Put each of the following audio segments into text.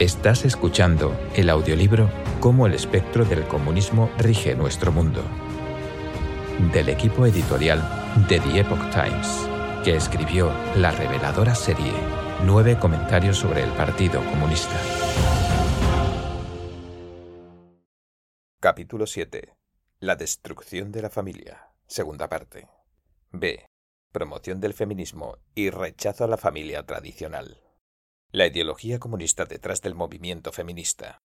Estás escuchando el audiolibro Cómo el espectro del comunismo rige nuestro mundo, del equipo editorial de The Epoch Times, que escribió la reveladora serie Nueve comentarios sobre el Partido Comunista. Capítulo 7. La destrucción de la familia. Segunda parte. B. Promoción del feminismo y rechazo a la familia tradicional. La ideología comunista detrás del movimiento feminista.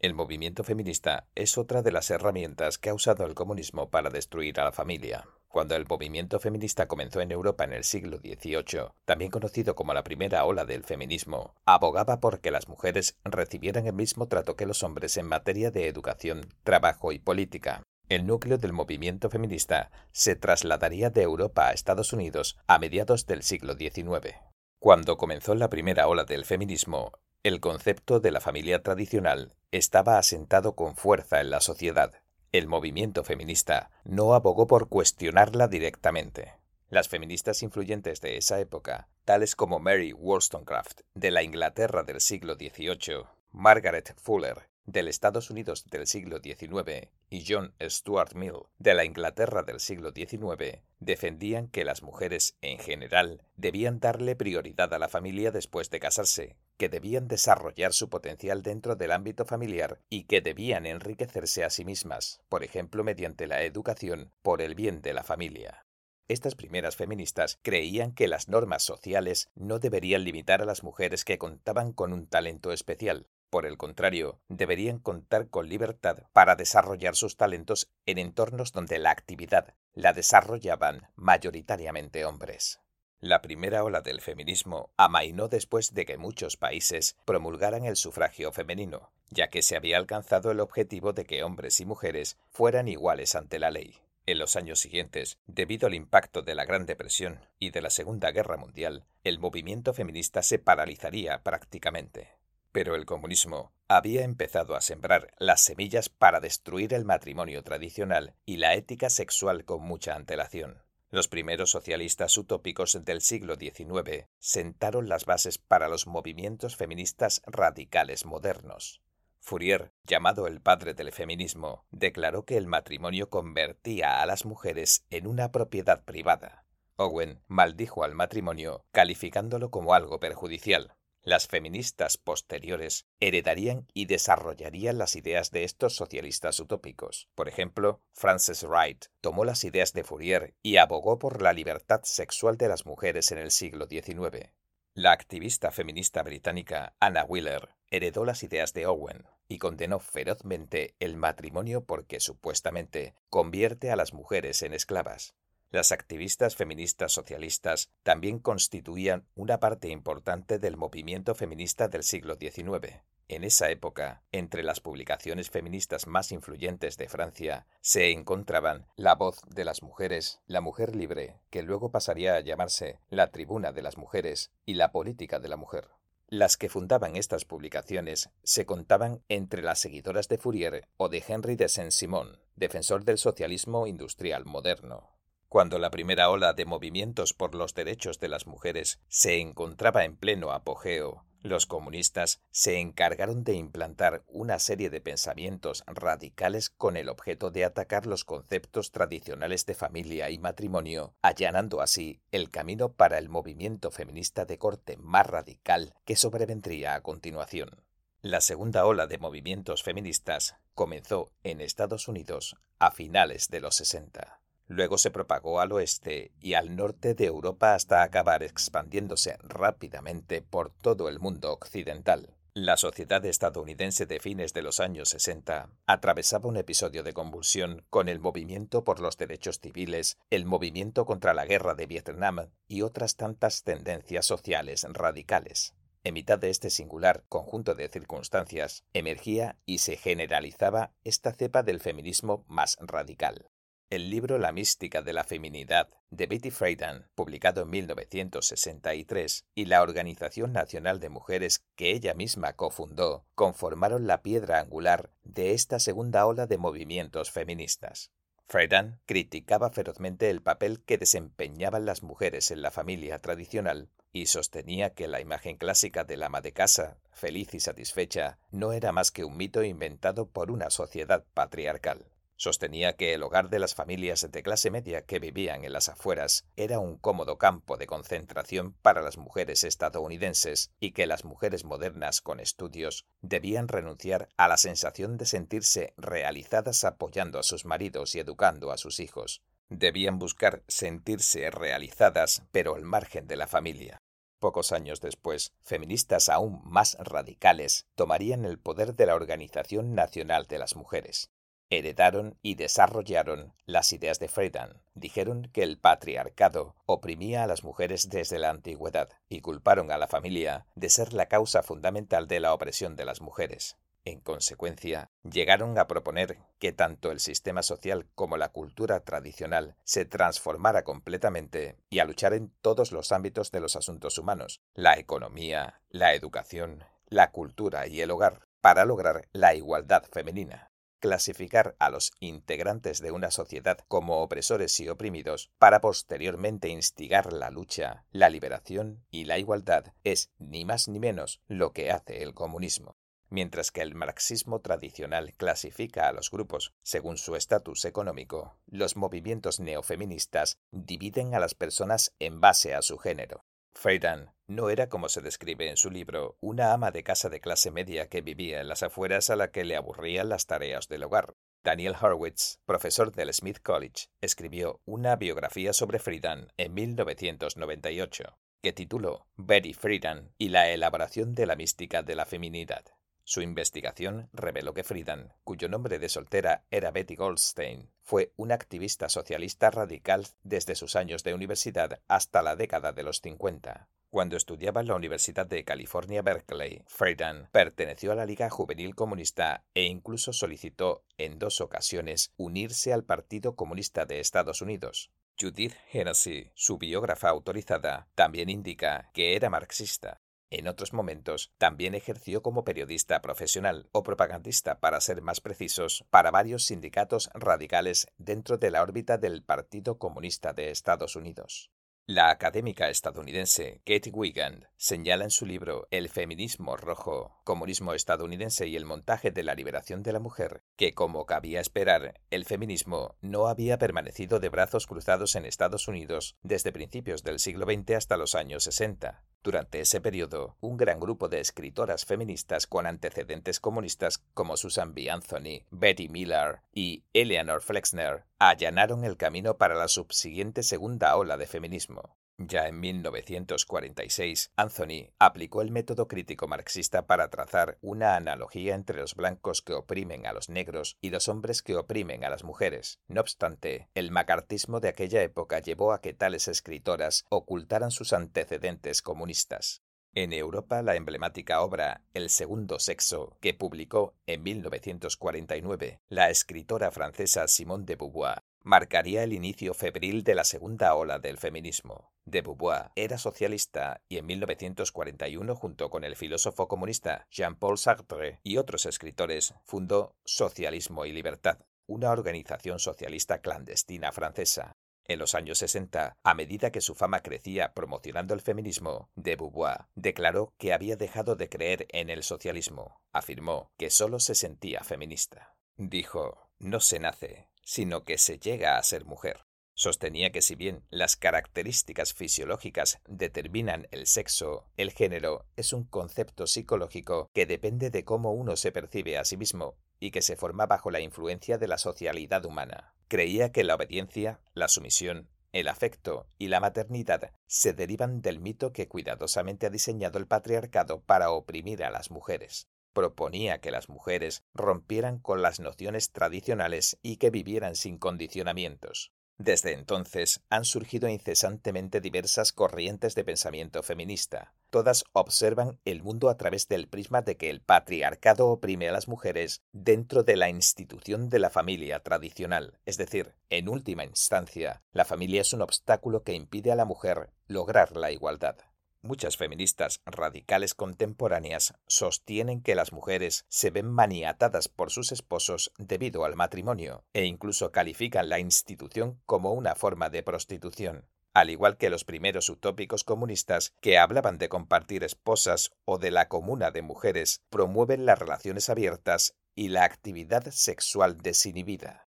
El movimiento feminista es otra de las herramientas que ha usado el comunismo para destruir a la familia. Cuando el movimiento feminista comenzó en Europa en el siglo XVIII, también conocido como la primera ola del feminismo, abogaba por que las mujeres recibieran el mismo trato que los hombres en materia de educación, trabajo y política. El núcleo del movimiento feminista se trasladaría de Europa a Estados Unidos a mediados del siglo XIX. Cuando comenzó la primera ola del feminismo, el concepto de la familia tradicional estaba asentado con fuerza en la sociedad. El movimiento feminista no abogó por cuestionarla directamente. Las feministas influyentes de esa época, tales como Mary Wollstonecraft de la Inglaterra del siglo XVIII, Margaret Fuller del Estados Unidos del siglo XIX y John Stuart Mill de la Inglaterra del siglo XIX defendían que las mujeres en general debían darle prioridad a la familia después de casarse, que debían desarrollar su potencial dentro del ámbito familiar y que debían enriquecerse a sí mismas, por ejemplo mediante la educación por el bien de la familia. Estas primeras feministas creían que las normas sociales no deberían limitar a las mujeres que contaban con un talento especial, por el contrario, deberían contar con libertad para desarrollar sus talentos en entornos donde la actividad la desarrollaban mayoritariamente hombres. La primera ola del feminismo amainó después de que muchos países promulgaran el sufragio femenino, ya que se había alcanzado el objetivo de que hombres y mujeres fueran iguales ante la ley. En los años siguientes, debido al impacto de la Gran Depresión y de la Segunda Guerra Mundial, el movimiento feminista se paralizaría prácticamente. Pero el comunismo había empezado a sembrar las semillas para destruir el matrimonio tradicional y la ética sexual con mucha antelación. Los primeros socialistas utópicos del siglo XIX sentaron las bases para los movimientos feministas radicales modernos. Fourier, llamado el padre del feminismo, declaró que el matrimonio convertía a las mujeres en una propiedad privada. Owen maldijo al matrimonio, calificándolo como algo perjudicial. Las feministas posteriores heredarían y desarrollarían las ideas de estos socialistas utópicos. Por ejemplo, Frances Wright tomó las ideas de Fourier y abogó por la libertad sexual de las mujeres en el siglo XIX. La activista feminista británica Anna Wheeler heredó las ideas de Owen y condenó ferozmente el matrimonio porque supuestamente convierte a las mujeres en esclavas. Las activistas feministas socialistas también constituían una parte importante del movimiento feminista del siglo XIX. En esa época, entre las publicaciones feministas más influyentes de Francia, se encontraban La voz de las mujeres, La mujer libre, que luego pasaría a llamarse La tribuna de las mujeres y La política de la mujer. Las que fundaban estas publicaciones se contaban entre las seguidoras de Fourier o de Henry de Saint-Simon, defensor del socialismo industrial moderno. Cuando la primera ola de movimientos por los derechos de las mujeres se encontraba en pleno apogeo, los comunistas se encargaron de implantar una serie de pensamientos radicales con el objeto de atacar los conceptos tradicionales de familia y matrimonio, allanando así el camino para el movimiento feminista de corte más radical que sobrevendría a continuación. La segunda ola de movimientos feministas comenzó en Estados Unidos a finales de los 60. Luego se propagó al oeste y al norte de Europa hasta acabar expandiéndose rápidamente por todo el mundo occidental. La sociedad estadounidense de fines de los años 60 atravesaba un episodio de convulsión con el movimiento por los derechos civiles, el movimiento contra la guerra de Vietnam y otras tantas tendencias sociales radicales. En mitad de este singular conjunto de circunstancias emergía y se generalizaba esta cepa del feminismo más radical. El libro La mística de la feminidad de Betty Friedan, publicado en 1963, y la Organización Nacional de Mujeres que ella misma cofundó, conformaron la piedra angular de esta segunda ola de movimientos feministas. Friedan criticaba ferozmente el papel que desempeñaban las mujeres en la familia tradicional y sostenía que la imagen clásica del ama de casa, feliz y satisfecha, no era más que un mito inventado por una sociedad patriarcal. Sostenía que el hogar de las familias de clase media que vivían en las afueras era un cómodo campo de concentración para las mujeres estadounidenses y que las mujeres modernas con estudios debían renunciar a la sensación de sentirse realizadas apoyando a sus maridos y educando a sus hijos. Debían buscar sentirse realizadas pero al margen de la familia. Pocos años después, feministas aún más radicales tomarían el poder de la Organización Nacional de las Mujeres heredaron y desarrollaron las ideas de Friedan. Dijeron que el patriarcado oprimía a las mujeres desde la antigüedad y culparon a la familia de ser la causa fundamental de la opresión de las mujeres. En consecuencia, llegaron a proponer que tanto el sistema social como la cultura tradicional se transformara completamente y a luchar en todos los ámbitos de los asuntos humanos, la economía, la educación, la cultura y el hogar, para lograr la igualdad femenina clasificar a los integrantes de una sociedad como opresores y oprimidos para posteriormente instigar la lucha, la liberación y la igualdad es ni más ni menos lo que hace el comunismo. Mientras que el marxismo tradicional clasifica a los grupos según su estatus económico, los movimientos neofeministas dividen a las personas en base a su género. Friedan no era, como se describe en su libro, una ama de casa de clase media que vivía en las afueras a la que le aburrían las tareas del hogar. Daniel Horwitz, profesor del Smith College, escribió una biografía sobre Friedan en 1998, que tituló Betty Friedan y la elaboración de la mística de la feminidad. Su investigación reveló que Friedan, cuyo nombre de soltera era Betty Goldstein, fue una activista socialista radical desde sus años de universidad hasta la década de los 50. Cuando estudiaba en la Universidad de California, Berkeley, Friedan perteneció a la Liga Juvenil Comunista e incluso solicitó en dos ocasiones unirse al Partido Comunista de Estados Unidos. Judith Hennessy, su biógrafa autorizada, también indica que era marxista. En otros momentos también ejerció como periodista profesional o propagandista, para ser más precisos, para varios sindicatos radicales dentro de la órbita del Partido Comunista de Estados Unidos. La académica estadounidense Kate Wiegand señala en su libro El feminismo rojo, comunismo estadounidense y el montaje de la liberación de la mujer, que como cabía esperar, el feminismo no había permanecido de brazos cruzados en Estados Unidos desde principios del siglo XX hasta los años 60. Durante ese periodo, un gran grupo de escritoras feministas con antecedentes comunistas como Susan B. Anthony, Betty Miller y Eleanor Flexner allanaron el camino para la subsiguiente segunda ola de feminismo. Ya en 1946, Anthony aplicó el método crítico marxista para trazar una analogía entre los blancos que oprimen a los negros y los hombres que oprimen a las mujeres. No obstante, el macartismo de aquella época llevó a que tales escritoras ocultaran sus antecedentes comunistas. En Europa, la emblemática obra El segundo sexo, que publicó en 1949 la escritora francesa Simone de Beauvoir, marcaría el inicio febril de la segunda ola del feminismo. De Beauvoir era socialista y en 1941, junto con el filósofo comunista Jean-Paul Sartre y otros escritores, fundó Socialismo y Libertad, una organización socialista clandestina francesa. En los años 60, a medida que su fama crecía promocionando el feminismo, de Beauvoir declaró que había dejado de creer en el socialismo. Afirmó que solo se sentía feminista. Dijo, no se nace, sino que se llega a ser mujer. Sostenía que si bien las características fisiológicas determinan el sexo, el género es un concepto psicológico que depende de cómo uno se percibe a sí mismo y que se forma bajo la influencia de la socialidad humana. Creía que la obediencia, la sumisión, el afecto y la maternidad se derivan del mito que cuidadosamente ha diseñado el patriarcado para oprimir a las mujeres proponía que las mujeres rompieran con las nociones tradicionales y que vivieran sin condicionamientos. Desde entonces han surgido incesantemente diversas corrientes de pensamiento feminista. Todas observan el mundo a través del prisma de que el patriarcado oprime a las mujeres dentro de la institución de la familia tradicional, es decir, en última instancia, la familia es un obstáculo que impide a la mujer lograr la igualdad. Muchas feministas radicales contemporáneas sostienen que las mujeres se ven maniatadas por sus esposos debido al matrimonio e incluso califican la institución como una forma de prostitución. al igual que los primeros utópicos comunistas que hablaban de compartir esposas o de la comuna de mujeres, promueven las relaciones abiertas y la actividad sexual desinhibida.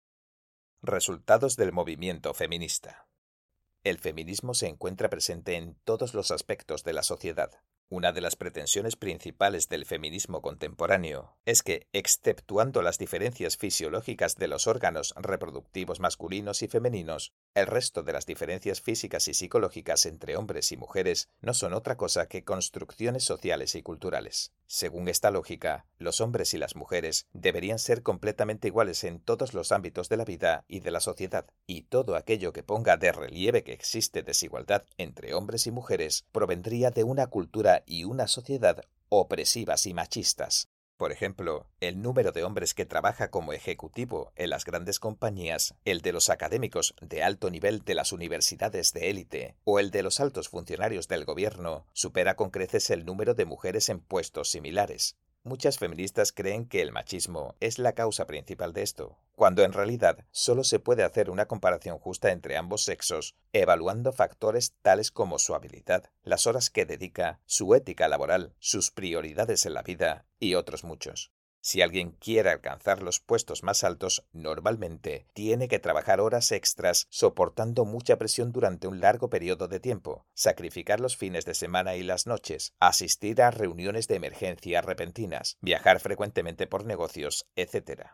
Resultados del movimiento feminista. El feminismo se encuentra presente en todos los aspectos de la sociedad, una de las pretensiones principales del feminismo contemporáneo es que, exceptuando las diferencias fisiológicas de los órganos reproductivos masculinos y femeninos, el resto de las diferencias físicas y psicológicas entre hombres y mujeres no son otra cosa que construcciones sociales y culturales. Según esta lógica, los hombres y las mujeres deberían ser completamente iguales en todos los ámbitos de la vida y de la sociedad, y todo aquello que ponga de relieve que existe desigualdad entre hombres y mujeres provendría de una cultura y una sociedad opresivas y machistas. Por ejemplo, el número de hombres que trabaja como ejecutivo en las grandes compañías, el de los académicos de alto nivel de las universidades de élite o el de los altos funcionarios del gobierno supera con creces el número de mujeres en puestos similares. Muchas feministas creen que el machismo es la causa principal de esto, cuando en realidad solo se puede hacer una comparación justa entre ambos sexos, evaluando factores tales como su habilidad, las horas que dedica, su ética laboral, sus prioridades en la vida y otros muchos. Si alguien quiere alcanzar los puestos más altos, normalmente tiene que trabajar horas extras soportando mucha presión durante un largo periodo de tiempo, sacrificar los fines de semana y las noches, asistir a reuniones de emergencia repentinas, viajar frecuentemente por negocios, etc.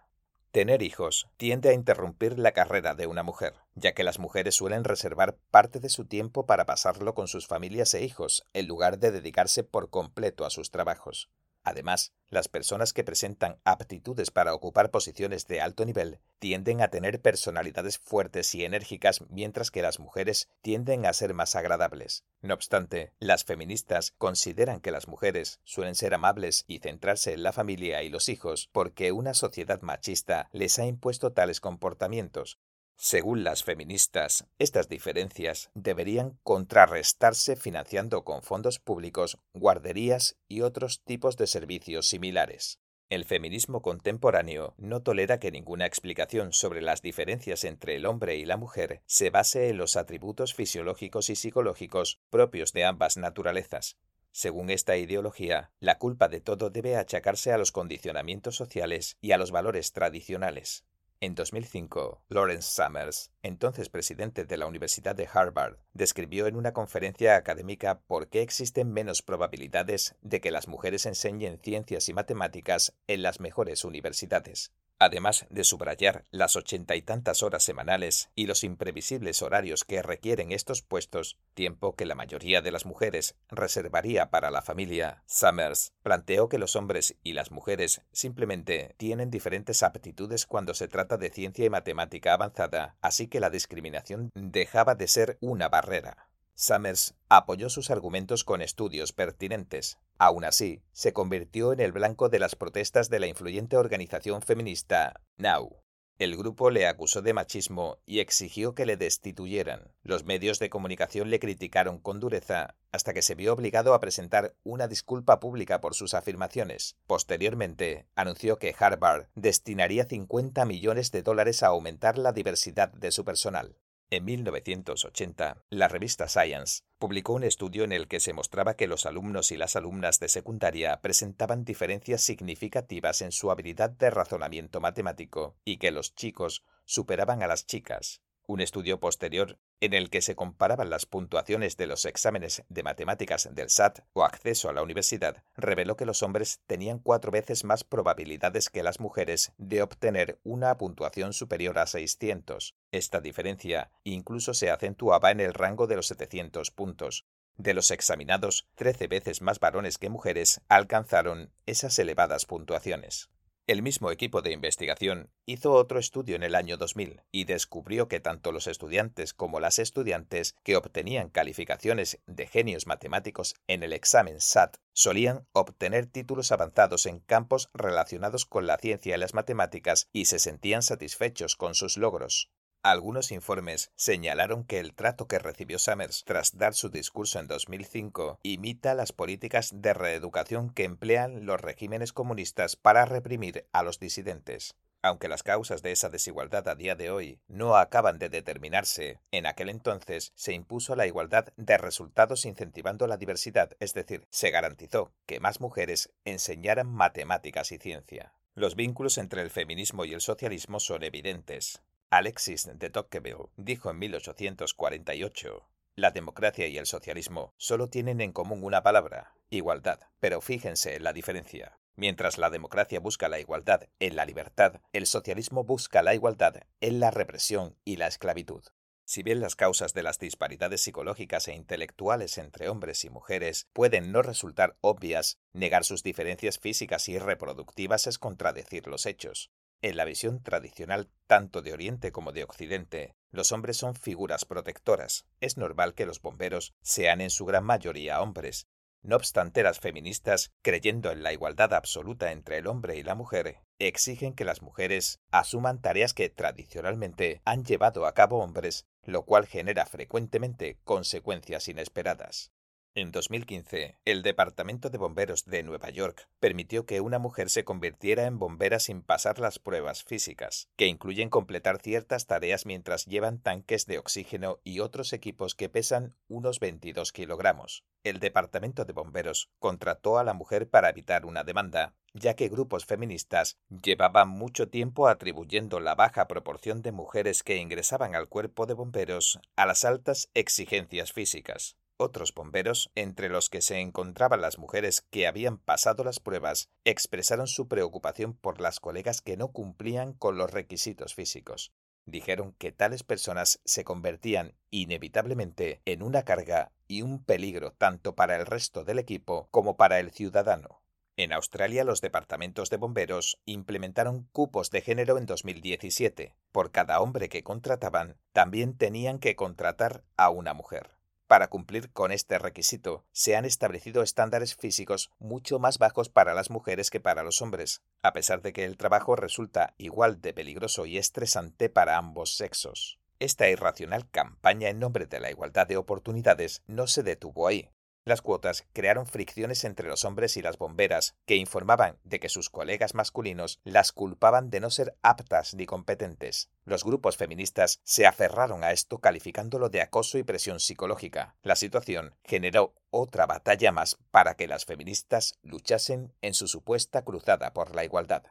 Tener hijos tiende a interrumpir la carrera de una mujer, ya que las mujeres suelen reservar parte de su tiempo para pasarlo con sus familias e hijos, en lugar de dedicarse por completo a sus trabajos. Además, las personas que presentan aptitudes para ocupar posiciones de alto nivel tienden a tener personalidades fuertes y enérgicas, mientras que las mujeres tienden a ser más agradables. No obstante, las feministas consideran que las mujeres suelen ser amables y centrarse en la familia y los hijos porque una sociedad machista les ha impuesto tales comportamientos, según las feministas, estas diferencias deberían contrarrestarse financiando con fondos públicos guarderías y otros tipos de servicios similares. El feminismo contemporáneo no tolera que ninguna explicación sobre las diferencias entre el hombre y la mujer se base en los atributos fisiológicos y psicológicos propios de ambas naturalezas. Según esta ideología, la culpa de todo debe achacarse a los condicionamientos sociales y a los valores tradicionales. En 2005, Lawrence Summers, entonces presidente de la Universidad de Harvard, describió en una conferencia académica por qué existen menos probabilidades de que las mujeres enseñen ciencias y matemáticas en las mejores universidades además de subrayar las ochenta y tantas horas semanales y los imprevisibles horarios que requieren estos puestos, tiempo que la mayoría de las mujeres reservaría para la familia, Summers planteó que los hombres y las mujeres simplemente tienen diferentes aptitudes cuando se trata de ciencia y matemática avanzada, así que la discriminación dejaba de ser una barrera. Summers apoyó sus argumentos con estudios pertinentes. Aún así, se convirtió en el blanco de las protestas de la influyente organización feminista Now. El grupo le acusó de machismo y exigió que le destituyeran. Los medios de comunicación le criticaron con dureza hasta que se vio obligado a presentar una disculpa pública por sus afirmaciones. Posteriormente, anunció que Harvard destinaría 50 millones de dólares a aumentar la diversidad de su personal. En 1980, la revista Science publicó un estudio en el que se mostraba que los alumnos y las alumnas de secundaria presentaban diferencias significativas en su habilidad de razonamiento matemático y que los chicos superaban a las chicas. Un estudio posterior en el que se comparaban las puntuaciones de los exámenes de matemáticas del SAT o acceso a la universidad reveló que los hombres tenían cuatro veces más probabilidades que las mujeres de obtener una puntuación superior a 600. Esta diferencia incluso se acentuaba en el rango de los 700 puntos. De los examinados, 13 veces más varones que mujeres alcanzaron esas elevadas puntuaciones. El mismo equipo de investigación hizo otro estudio en el año 2000 y descubrió que tanto los estudiantes como las estudiantes que obtenían calificaciones de genios matemáticos en el examen SAT solían obtener títulos avanzados en campos relacionados con la ciencia y las matemáticas y se sentían satisfechos con sus logros. Algunos informes señalaron que el trato que recibió Summers tras dar su discurso en 2005 imita las políticas de reeducación que emplean los regímenes comunistas para reprimir a los disidentes. Aunque las causas de esa desigualdad a día de hoy no acaban de determinarse, en aquel entonces se impuso la igualdad de resultados incentivando la diversidad, es decir, se garantizó que más mujeres enseñaran matemáticas y ciencia. Los vínculos entre el feminismo y el socialismo son evidentes. Alexis de Tocqueville dijo en 1848 la democracia y el socialismo solo tienen en común una palabra, igualdad, pero fíjense en la diferencia. Mientras la democracia busca la igualdad en la libertad, el socialismo busca la igualdad en la represión y la esclavitud. Si bien las causas de las disparidades psicológicas e intelectuales entre hombres y mujeres pueden no resultar obvias, negar sus diferencias físicas y reproductivas es contradecir los hechos. En la visión tradicional tanto de Oriente como de Occidente, los hombres son figuras protectoras. Es normal que los bomberos sean en su gran mayoría hombres, no obstante, las feministas, creyendo en la igualdad absoluta entre el hombre y la mujer, exigen que las mujeres asuman tareas que tradicionalmente han llevado a cabo hombres, lo cual genera frecuentemente consecuencias inesperadas. En 2015, el Departamento de Bomberos de Nueva York permitió que una mujer se convirtiera en bombera sin pasar las pruebas físicas, que incluyen completar ciertas tareas mientras llevan tanques de oxígeno y otros equipos que pesan unos 22 kilogramos. El Departamento de Bomberos contrató a la mujer para evitar una demanda, ya que grupos feministas llevaban mucho tiempo atribuyendo la baja proporción de mujeres que ingresaban al cuerpo de bomberos a las altas exigencias físicas. Otros bomberos, entre los que se encontraban las mujeres que habían pasado las pruebas, expresaron su preocupación por las colegas que no cumplían con los requisitos físicos. Dijeron que tales personas se convertían inevitablemente en una carga y un peligro tanto para el resto del equipo como para el ciudadano. En Australia los departamentos de bomberos implementaron cupos de género en 2017. Por cada hombre que contrataban, también tenían que contratar a una mujer. Para cumplir con este requisito, se han establecido estándares físicos mucho más bajos para las mujeres que para los hombres, a pesar de que el trabajo resulta igual de peligroso y estresante para ambos sexos. Esta irracional campaña en nombre de la igualdad de oportunidades no se detuvo ahí. Las cuotas crearon fricciones entre los hombres y las bomberas, que informaban de que sus colegas masculinos las culpaban de no ser aptas ni competentes. Los grupos feministas se aferraron a esto calificándolo de acoso y presión psicológica. La situación generó otra batalla más para que las feministas luchasen en su supuesta cruzada por la igualdad.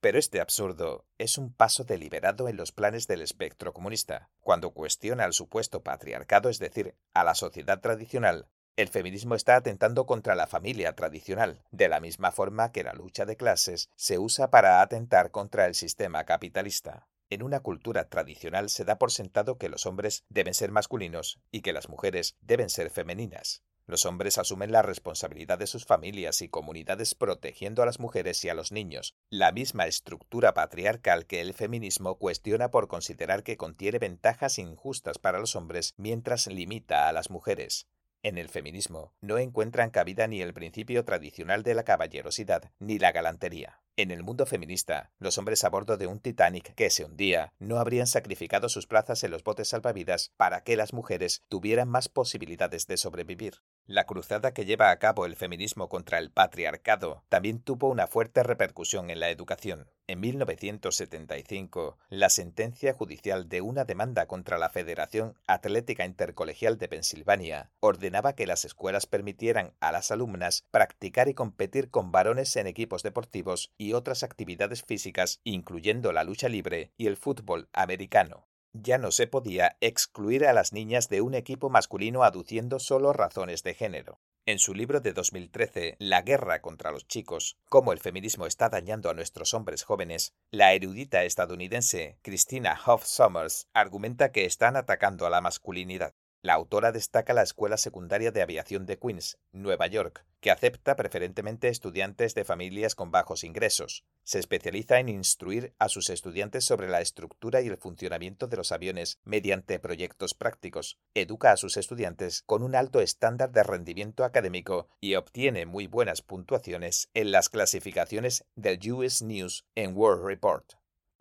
Pero este absurdo es un paso deliberado en los planes del espectro comunista, cuando cuestiona al supuesto patriarcado, es decir, a la sociedad tradicional, el feminismo está atentando contra la familia tradicional, de la misma forma que la lucha de clases se usa para atentar contra el sistema capitalista. En una cultura tradicional se da por sentado que los hombres deben ser masculinos y que las mujeres deben ser femeninas. Los hombres asumen la responsabilidad de sus familias y comunidades protegiendo a las mujeres y a los niños, la misma estructura patriarcal que el feminismo cuestiona por considerar que contiene ventajas injustas para los hombres mientras limita a las mujeres. En el feminismo no encuentran cabida ni el principio tradicional de la caballerosidad ni la galantería. En el mundo feminista, los hombres a bordo de un Titanic que se hundía no habrían sacrificado sus plazas en los botes salvavidas para que las mujeres tuvieran más posibilidades de sobrevivir. La cruzada que lleva a cabo el feminismo contra el patriarcado también tuvo una fuerte repercusión en la educación. En 1975, la sentencia judicial de una demanda contra la Federación Atlética Intercolegial de Pensilvania ordenaba que las escuelas permitieran a las alumnas practicar y competir con varones en equipos deportivos y otras actividades físicas, incluyendo la lucha libre y el fútbol americano ya no se podía excluir a las niñas de un equipo masculino aduciendo solo razones de género. En su libro de 2013, La guerra contra los chicos, cómo el feminismo está dañando a nuestros hombres jóvenes, la erudita estadounidense Christina Hoff Sommers argumenta que están atacando a la masculinidad. La autora destaca la Escuela Secundaria de Aviación de Queens, Nueva York, que acepta preferentemente estudiantes de familias con bajos ingresos. Se especializa en instruir a sus estudiantes sobre la estructura y el funcionamiento de los aviones mediante proyectos prácticos. Educa a sus estudiantes con un alto estándar de rendimiento académico y obtiene muy buenas puntuaciones en las clasificaciones del US News and World Report.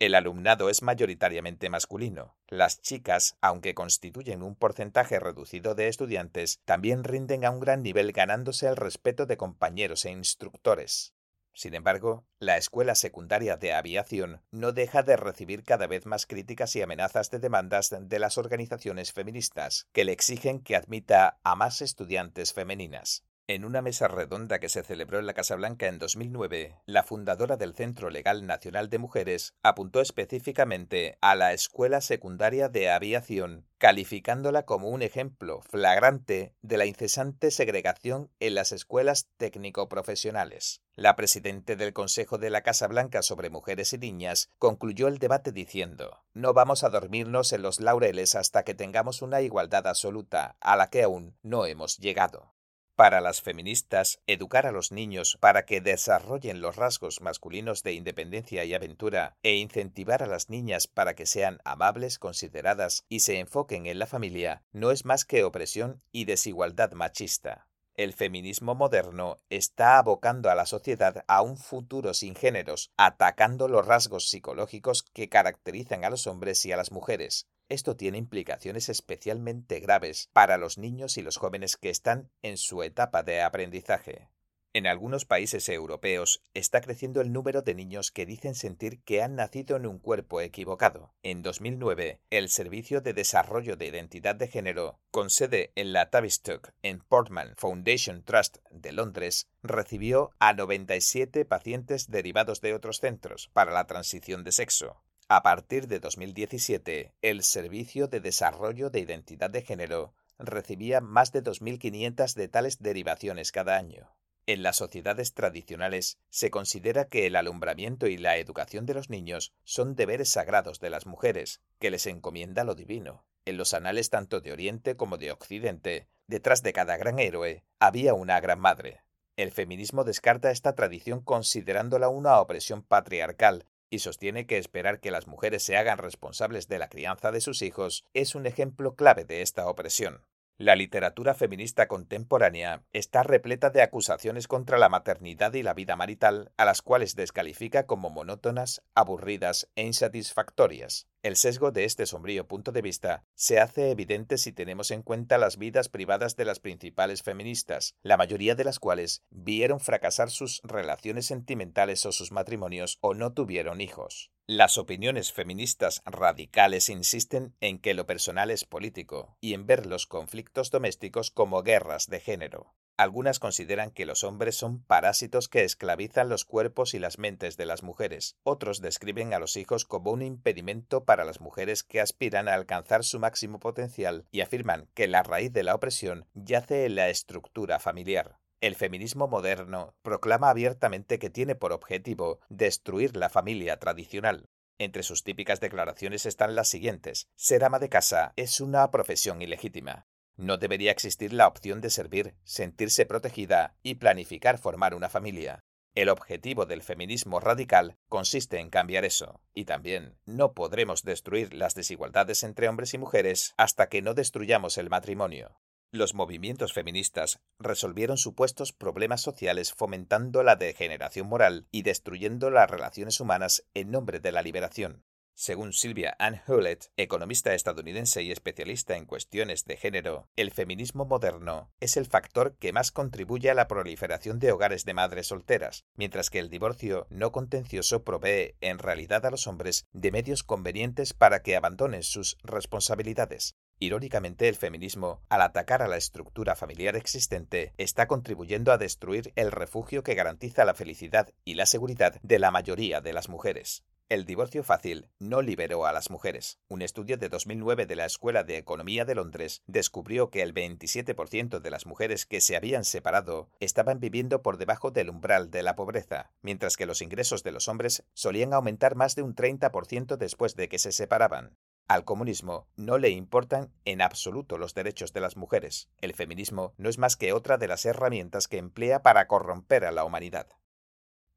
El alumnado es mayoritariamente masculino. Las chicas, aunque constituyen un porcentaje reducido de estudiantes, también rinden a un gran nivel ganándose el respeto de compañeros e instructores. Sin embargo, la Escuela Secundaria de Aviación no deja de recibir cada vez más críticas y amenazas de demandas de las organizaciones feministas, que le exigen que admita a más estudiantes femeninas. En una mesa redonda que se celebró en la Casa Blanca en 2009, la fundadora del Centro Legal Nacional de Mujeres apuntó específicamente a la Escuela Secundaria de Aviación, calificándola como un ejemplo flagrante de la incesante segregación en las escuelas técnico-profesionales. La presidente del Consejo de la Casa Blanca sobre Mujeres y Niñas concluyó el debate diciendo, No vamos a dormirnos en los laureles hasta que tengamos una igualdad absoluta, a la que aún no hemos llegado. Para las feministas, educar a los niños para que desarrollen los rasgos masculinos de independencia y aventura e incentivar a las niñas para que sean amables, consideradas y se enfoquen en la familia no es más que opresión y desigualdad machista. El feminismo moderno está abocando a la sociedad a un futuro sin géneros, atacando los rasgos psicológicos que caracterizan a los hombres y a las mujeres, esto tiene implicaciones especialmente graves para los niños y los jóvenes que están en su etapa de aprendizaje. En algunos países europeos está creciendo el número de niños que dicen sentir que han nacido en un cuerpo equivocado. En 2009, el Servicio de Desarrollo de Identidad de Género, con sede en la Tavistock en Portman Foundation Trust de Londres, recibió a 97 pacientes derivados de otros centros para la transición de sexo. A partir de 2017, el Servicio de Desarrollo de Identidad de Género recibía más de 2.500 de tales derivaciones cada año. En las sociedades tradicionales se considera que el alumbramiento y la educación de los niños son deberes sagrados de las mujeres, que les encomienda lo divino. En los anales tanto de Oriente como de Occidente, detrás de cada gran héroe había una gran madre. El feminismo descarta esta tradición considerándola una opresión patriarcal y sostiene que esperar que las mujeres se hagan responsables de la crianza de sus hijos es un ejemplo clave de esta opresión. La literatura feminista contemporánea está repleta de acusaciones contra la maternidad y la vida marital, a las cuales descalifica como monótonas, aburridas e insatisfactorias. El sesgo de este sombrío punto de vista se hace evidente si tenemos en cuenta las vidas privadas de las principales feministas, la mayoría de las cuales vieron fracasar sus relaciones sentimentales o sus matrimonios o no tuvieron hijos. Las opiniones feministas radicales insisten en que lo personal es político y en ver los conflictos domésticos como guerras de género. Algunas consideran que los hombres son parásitos que esclavizan los cuerpos y las mentes de las mujeres. Otros describen a los hijos como un impedimento para las mujeres que aspiran a alcanzar su máximo potencial y afirman que la raíz de la opresión yace en la estructura familiar. El feminismo moderno proclama abiertamente que tiene por objetivo destruir la familia tradicional. Entre sus típicas declaraciones están las siguientes. Ser ama de casa es una profesión ilegítima. No debería existir la opción de servir, sentirse protegida y planificar formar una familia. El objetivo del feminismo radical consiste en cambiar eso. Y también no podremos destruir las desigualdades entre hombres y mujeres hasta que no destruyamos el matrimonio. Los movimientos feministas resolvieron supuestos problemas sociales fomentando la degeneración moral y destruyendo las relaciones humanas en nombre de la liberación. Según Sylvia Ann Hewlett, economista estadounidense y especialista en cuestiones de género, el feminismo moderno es el factor que más contribuye a la proliferación de hogares de madres solteras, mientras que el divorcio no contencioso provee en realidad a los hombres de medios convenientes para que abandonen sus responsabilidades. Irónicamente, el feminismo, al atacar a la estructura familiar existente, está contribuyendo a destruir el refugio que garantiza la felicidad y la seguridad de la mayoría de las mujeres. El divorcio fácil no liberó a las mujeres. Un estudio de 2009 de la Escuela de Economía de Londres descubrió que el 27% de las mujeres que se habían separado estaban viviendo por debajo del umbral de la pobreza, mientras que los ingresos de los hombres solían aumentar más de un 30% después de que se separaban. Al comunismo no le importan en absoluto los derechos de las mujeres. El feminismo no es más que otra de las herramientas que emplea para corromper a la humanidad.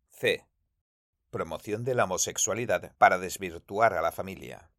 C. Promoción de la homosexualidad para desvirtuar a la familia.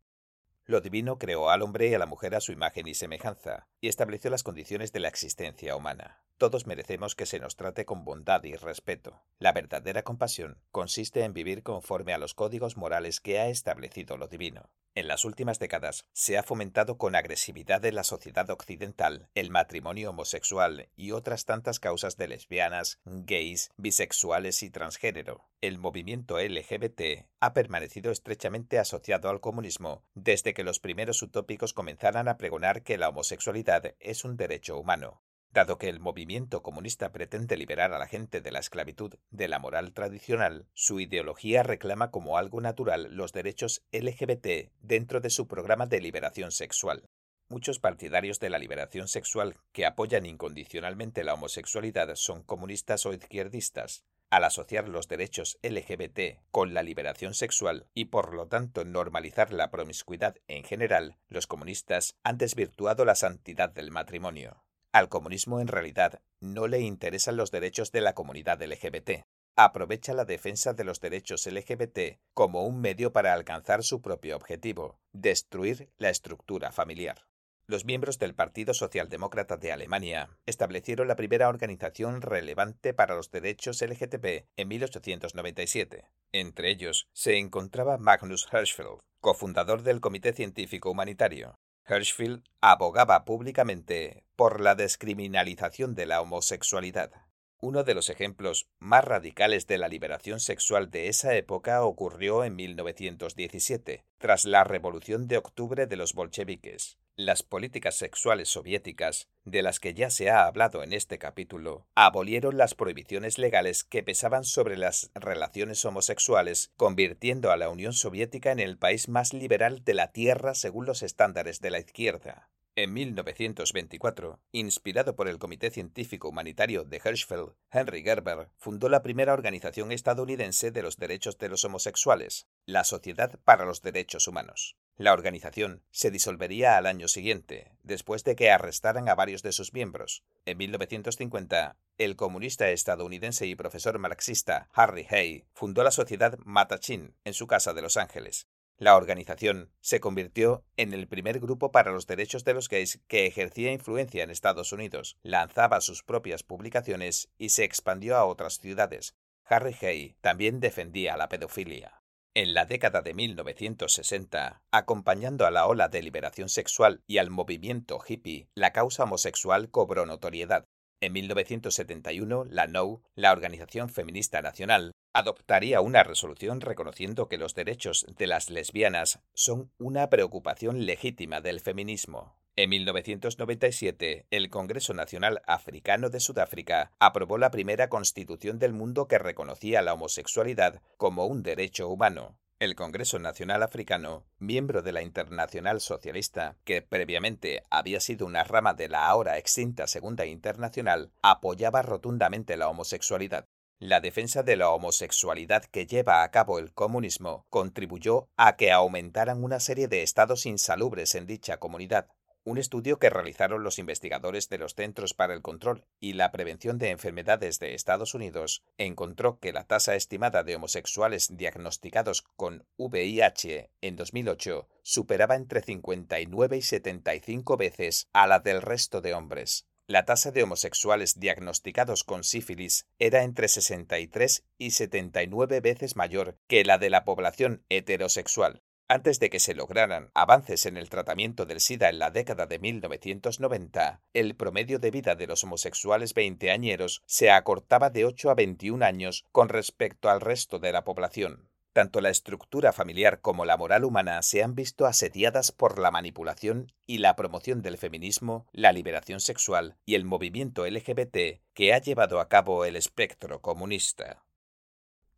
Lo divino creó al hombre y a la mujer a su imagen y semejanza, y estableció las condiciones de la existencia humana. Todos merecemos que se nos trate con bondad y respeto. La verdadera compasión consiste en vivir conforme a los códigos morales que ha establecido lo divino. En las últimas décadas se ha fomentado con agresividad en la sociedad occidental el matrimonio homosexual y otras tantas causas de lesbianas, gays, bisexuales y transgénero. El movimiento LGBT ha permanecido estrechamente asociado al comunismo desde que los primeros utópicos comenzaran a pregonar que la homosexualidad es un derecho humano. Dado que el movimiento comunista pretende liberar a la gente de la esclavitud de la moral tradicional, su ideología reclama como algo natural los derechos LGBT dentro de su programa de liberación sexual. Muchos partidarios de la liberación sexual que apoyan incondicionalmente la homosexualidad son comunistas o izquierdistas. Al asociar los derechos LGBT con la liberación sexual y por lo tanto normalizar la promiscuidad en general, los comunistas han desvirtuado la santidad del matrimonio. Al comunismo en realidad no le interesan los derechos de la comunidad LGBT. Aprovecha la defensa de los derechos LGBT como un medio para alcanzar su propio objetivo, destruir la estructura familiar. Los miembros del Partido Socialdemócrata de Alemania establecieron la primera organización relevante para los derechos LGTB en 1897. Entre ellos se encontraba Magnus Hirschfeld, cofundador del Comité Científico Humanitario, Hirschfeld abogaba públicamente por la descriminalización de la homosexualidad. Uno de los ejemplos más radicales de la liberación sexual de esa época ocurrió en 1917, tras la Revolución de Octubre de los bolcheviques. Las políticas sexuales soviéticas, de las que ya se ha hablado en este capítulo, abolieron las prohibiciones legales que pesaban sobre las relaciones homosexuales, convirtiendo a la Unión Soviética en el país más liberal de la Tierra según los estándares de la izquierda. En 1924, inspirado por el Comité Científico Humanitario de Hirschfeld, Henry Gerber fundó la primera organización estadounidense de los derechos de los homosexuales, la Sociedad para los Derechos Humanos. La organización se disolvería al año siguiente, después de que arrestaran a varios de sus miembros. En 1950, el comunista estadounidense y profesor marxista Harry Hay fundó la Sociedad Matachin en su casa de Los Ángeles. La organización se convirtió en el primer grupo para los derechos de los gays que ejercía influencia en Estados Unidos, lanzaba sus propias publicaciones y se expandió a otras ciudades. Harry Hay también defendía la pedofilia. En la década de 1960, acompañando a la ola de liberación sexual y al movimiento hippie, la causa homosexual cobró notoriedad. En 1971, la NO, la Organización Feminista Nacional, adoptaría una resolución reconociendo que los derechos de las lesbianas son una preocupación legítima del feminismo. En 1997, el Congreso Nacional Africano de Sudáfrica aprobó la primera constitución del mundo que reconocía la homosexualidad como un derecho humano. El Congreso Nacional Africano, miembro de la Internacional Socialista, que previamente había sido una rama de la ahora extinta Segunda Internacional, apoyaba rotundamente la homosexualidad. La defensa de la homosexualidad que lleva a cabo el comunismo contribuyó a que aumentaran una serie de estados insalubres en dicha comunidad. Un estudio que realizaron los investigadores de los Centros para el Control y la Prevención de Enfermedades de Estados Unidos encontró que la tasa estimada de homosexuales diagnosticados con VIH en 2008 superaba entre 59 y 75 veces a la del resto de hombres. La tasa de homosexuales diagnosticados con sífilis era entre 63 y 79 veces mayor que la de la población heterosexual. Antes de que se lograran avances en el tratamiento del SIDA en la década de 1990, el promedio de vida de los homosexuales veinteañeros se acortaba de 8 a 21 años con respecto al resto de la población. Tanto la estructura familiar como la moral humana se han visto asediadas por la manipulación y la promoción del feminismo, la liberación sexual y el movimiento LGBT que ha llevado a cabo el espectro comunista.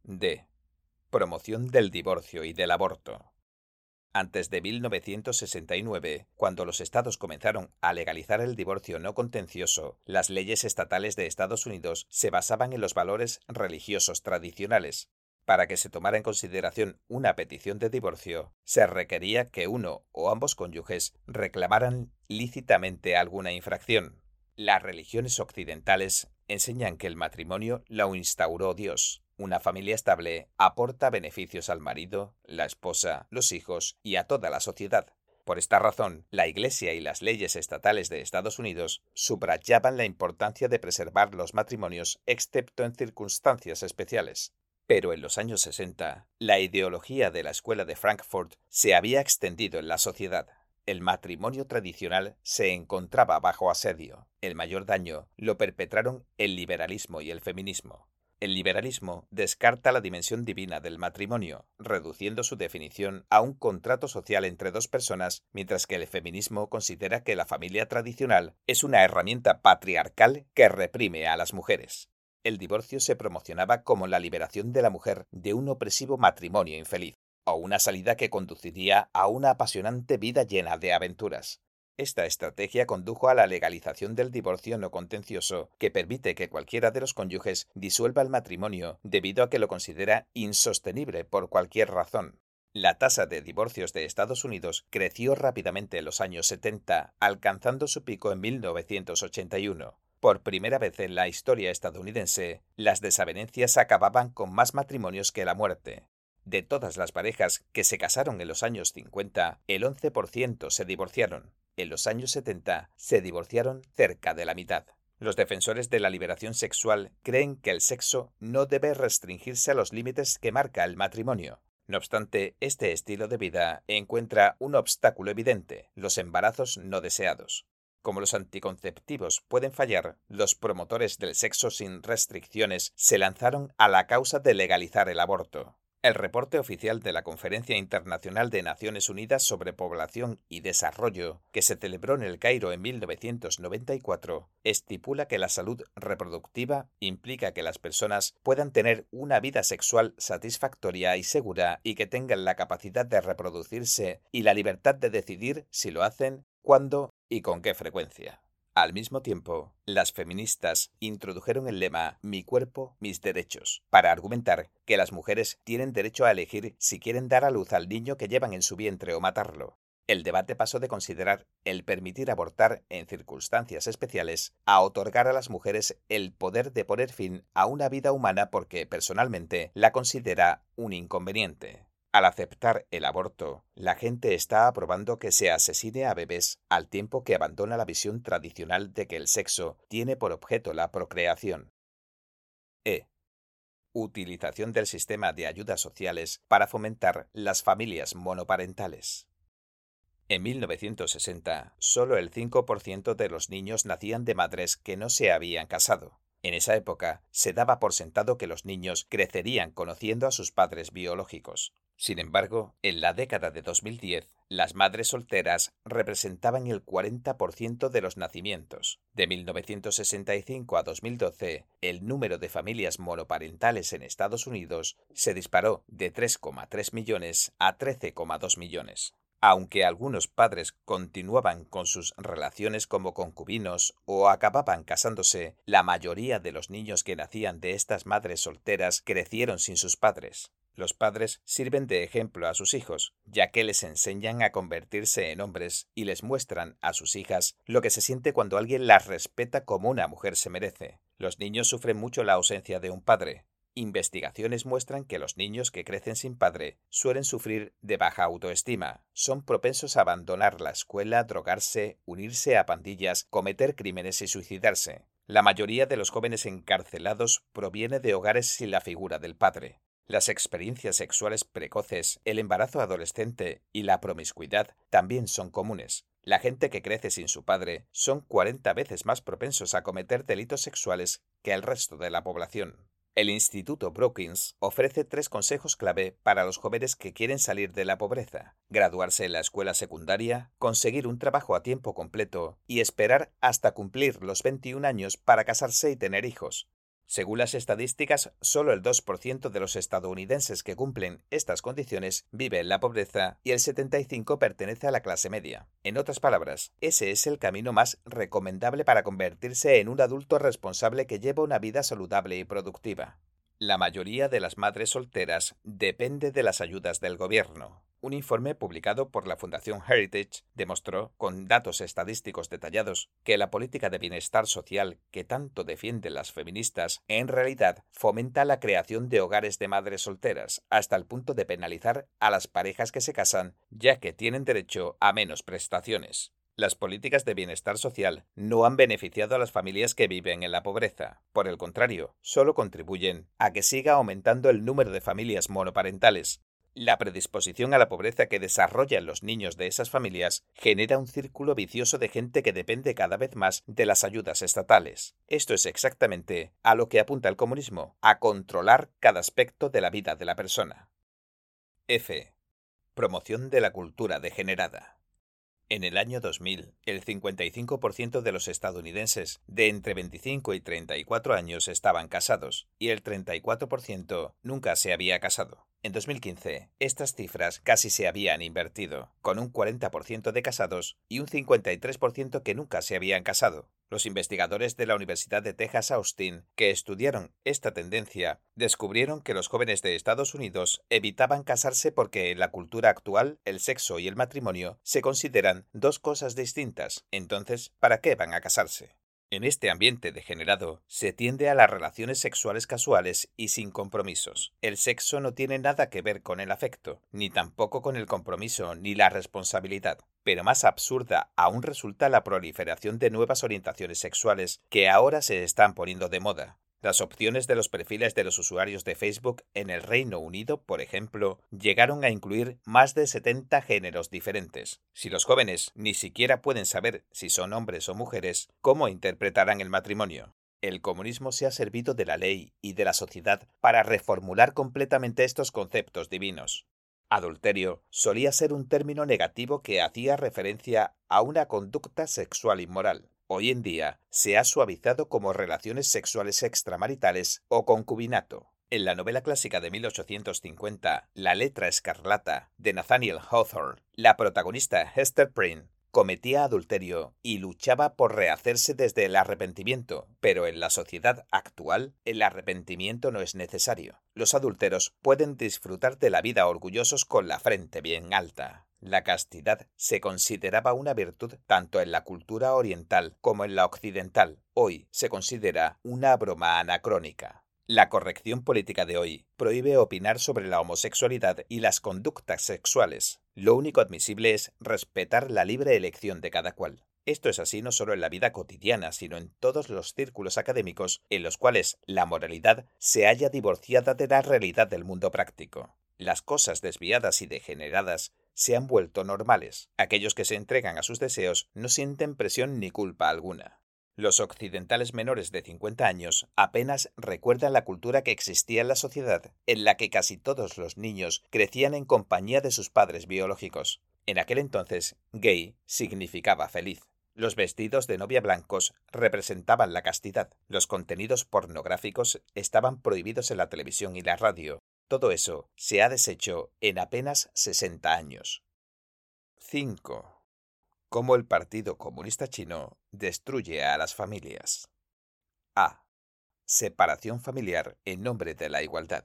D. Promoción del divorcio y del aborto. Antes de 1969, cuando los estados comenzaron a legalizar el divorcio no contencioso, las leyes estatales de Estados Unidos se basaban en los valores religiosos tradicionales, para que se tomara en consideración una petición de divorcio, se requería que uno o ambos cónyuges reclamaran lícitamente alguna infracción. Las religiones occidentales enseñan que el matrimonio lo instauró Dios. Una familia estable aporta beneficios al marido, la esposa, los hijos y a toda la sociedad. Por esta razón, la Iglesia y las leyes estatales de Estados Unidos subrayaban la importancia de preservar los matrimonios excepto en circunstancias especiales. Pero en los años 60, la ideología de la Escuela de Frankfurt se había extendido en la sociedad. El matrimonio tradicional se encontraba bajo asedio. El mayor daño lo perpetraron el liberalismo y el feminismo. El liberalismo descarta la dimensión divina del matrimonio, reduciendo su definición a un contrato social entre dos personas, mientras que el feminismo considera que la familia tradicional es una herramienta patriarcal que reprime a las mujeres. El divorcio se promocionaba como la liberación de la mujer de un opresivo matrimonio infeliz, o una salida que conduciría a una apasionante vida llena de aventuras. Esta estrategia condujo a la legalización del divorcio no contencioso, que permite que cualquiera de los cónyuges disuelva el matrimonio debido a que lo considera insostenible por cualquier razón. La tasa de divorcios de Estados Unidos creció rápidamente en los años 70, alcanzando su pico en 1981. Por primera vez en la historia estadounidense, las desavenencias acababan con más matrimonios que la muerte. De todas las parejas que se casaron en los años 50, el 11% se divorciaron. En los años 70 se divorciaron cerca de la mitad. Los defensores de la liberación sexual creen que el sexo no debe restringirse a los límites que marca el matrimonio. No obstante, este estilo de vida encuentra un obstáculo evidente, los embarazos no deseados. Como los anticonceptivos pueden fallar, los promotores del sexo sin restricciones se lanzaron a la causa de legalizar el aborto. El reporte oficial de la Conferencia Internacional de Naciones Unidas sobre Población y Desarrollo, que se celebró en el Cairo en 1994, estipula que la salud reproductiva implica que las personas puedan tener una vida sexual satisfactoria y segura y que tengan la capacidad de reproducirse y la libertad de decidir si lo hacen, cuándo y con qué frecuencia. Al mismo tiempo, las feministas introdujeron el lema Mi cuerpo, mis derechos, para argumentar que las mujeres tienen derecho a elegir si quieren dar a luz al niño que llevan en su vientre o matarlo. El debate pasó de considerar el permitir abortar en circunstancias especiales a otorgar a las mujeres el poder de poner fin a una vida humana porque personalmente la considera un inconveniente. Al aceptar el aborto, la gente está aprobando que se asesine a bebés al tiempo que abandona la visión tradicional de que el sexo tiene por objeto la procreación. E. Utilización del sistema de ayudas sociales para fomentar las familias monoparentales. En 1960, solo el 5% de los niños nacían de madres que no se habían casado. En esa época se daba por sentado que los niños crecerían conociendo a sus padres biológicos. Sin embargo, en la década de 2010, las madres solteras representaban el 40% de los nacimientos. De 1965 a 2012, el número de familias monoparentales en Estados Unidos se disparó de 3,3 millones a 13,2 millones. Aunque algunos padres continuaban con sus relaciones como concubinos o acababan casándose, la mayoría de los niños que nacían de estas madres solteras crecieron sin sus padres. Los padres sirven de ejemplo a sus hijos, ya que les enseñan a convertirse en hombres y les muestran a sus hijas lo que se siente cuando alguien las respeta como una mujer se merece. Los niños sufren mucho la ausencia de un padre. Investigaciones muestran que los niños que crecen sin padre suelen sufrir de baja autoestima, son propensos a abandonar la escuela, drogarse, unirse a pandillas, cometer crímenes y suicidarse. La mayoría de los jóvenes encarcelados proviene de hogares sin la figura del padre. Las experiencias sexuales precoces, el embarazo adolescente y la promiscuidad también son comunes. La gente que crece sin su padre son 40 veces más propensos a cometer delitos sexuales que el resto de la población. El Instituto Brookings ofrece tres consejos clave para los jóvenes que quieren salir de la pobreza. Graduarse en la escuela secundaria, conseguir un trabajo a tiempo completo y esperar hasta cumplir los 21 años para casarse y tener hijos. Según las estadísticas, solo el 2% de los estadounidenses que cumplen estas condiciones vive en la pobreza y el 75% pertenece a la clase media. En otras palabras, ese es el camino más recomendable para convertirse en un adulto responsable que lleva una vida saludable y productiva. La mayoría de las madres solteras depende de las ayudas del gobierno. Un informe publicado por la Fundación Heritage demostró, con datos estadísticos detallados, que la política de bienestar social que tanto defienden las feministas en realidad fomenta la creación de hogares de madres solteras, hasta el punto de penalizar a las parejas que se casan, ya que tienen derecho a menos prestaciones. Las políticas de bienestar social no han beneficiado a las familias que viven en la pobreza. Por el contrario, solo contribuyen a que siga aumentando el número de familias monoparentales. La predisposición a la pobreza que desarrollan los niños de esas familias genera un círculo vicioso de gente que depende cada vez más de las ayudas estatales. Esto es exactamente a lo que apunta el comunismo, a controlar cada aspecto de la vida de la persona. F. Promoción de la cultura degenerada. En el año 2000, el 55% de los estadounidenses de entre 25 y 34 años estaban casados y el 34% nunca se había casado. En 2015, estas cifras casi se habían invertido, con un 40% de casados y un 53% que nunca se habían casado. Los investigadores de la Universidad de Texas Austin, que estudiaron esta tendencia, descubrieron que los jóvenes de Estados Unidos evitaban casarse porque en la cultura actual el sexo y el matrimonio se consideran dos cosas distintas. Entonces, ¿para qué van a casarse? En este ambiente degenerado se tiende a las relaciones sexuales casuales y sin compromisos. El sexo no tiene nada que ver con el afecto, ni tampoco con el compromiso ni la responsabilidad. Pero más absurda aún resulta la proliferación de nuevas orientaciones sexuales que ahora se están poniendo de moda. Las opciones de los perfiles de los usuarios de Facebook en el Reino Unido, por ejemplo, llegaron a incluir más de 70 géneros diferentes. Si los jóvenes ni siquiera pueden saber si son hombres o mujeres, ¿cómo interpretarán el matrimonio? El comunismo se ha servido de la ley y de la sociedad para reformular completamente estos conceptos divinos. Adulterio solía ser un término negativo que hacía referencia a una conducta sexual inmoral hoy en día se ha suavizado como relaciones sexuales extramaritales o concubinato. En la novela clásica de 1850, La letra escarlata, de Nathaniel Hawthorne, la protagonista Hester Prynne cometía adulterio y luchaba por rehacerse desde el arrepentimiento, pero en la sociedad actual el arrepentimiento no es necesario. Los adúlteros pueden disfrutar de la vida orgullosos con la frente bien alta. La castidad se consideraba una virtud tanto en la cultura oriental como en la occidental. Hoy se considera una broma anacrónica. La corrección política de hoy prohíbe opinar sobre la homosexualidad y las conductas sexuales. Lo único admisible es respetar la libre elección de cada cual. Esto es así no solo en la vida cotidiana, sino en todos los círculos académicos en los cuales la moralidad se halla divorciada de la realidad del mundo práctico. Las cosas desviadas y degeneradas se han vuelto normales. Aquellos que se entregan a sus deseos no sienten presión ni culpa alguna. Los occidentales menores de 50 años apenas recuerdan la cultura que existía en la sociedad, en la que casi todos los niños crecían en compañía de sus padres biológicos. En aquel entonces, gay significaba feliz. Los vestidos de novia blancos representaban la castidad. Los contenidos pornográficos estaban prohibidos en la televisión y la radio. Todo eso se ha deshecho en apenas 60 años. 5. Cómo el Partido Comunista Chino destruye a las familias. A. Separación familiar en nombre de la igualdad.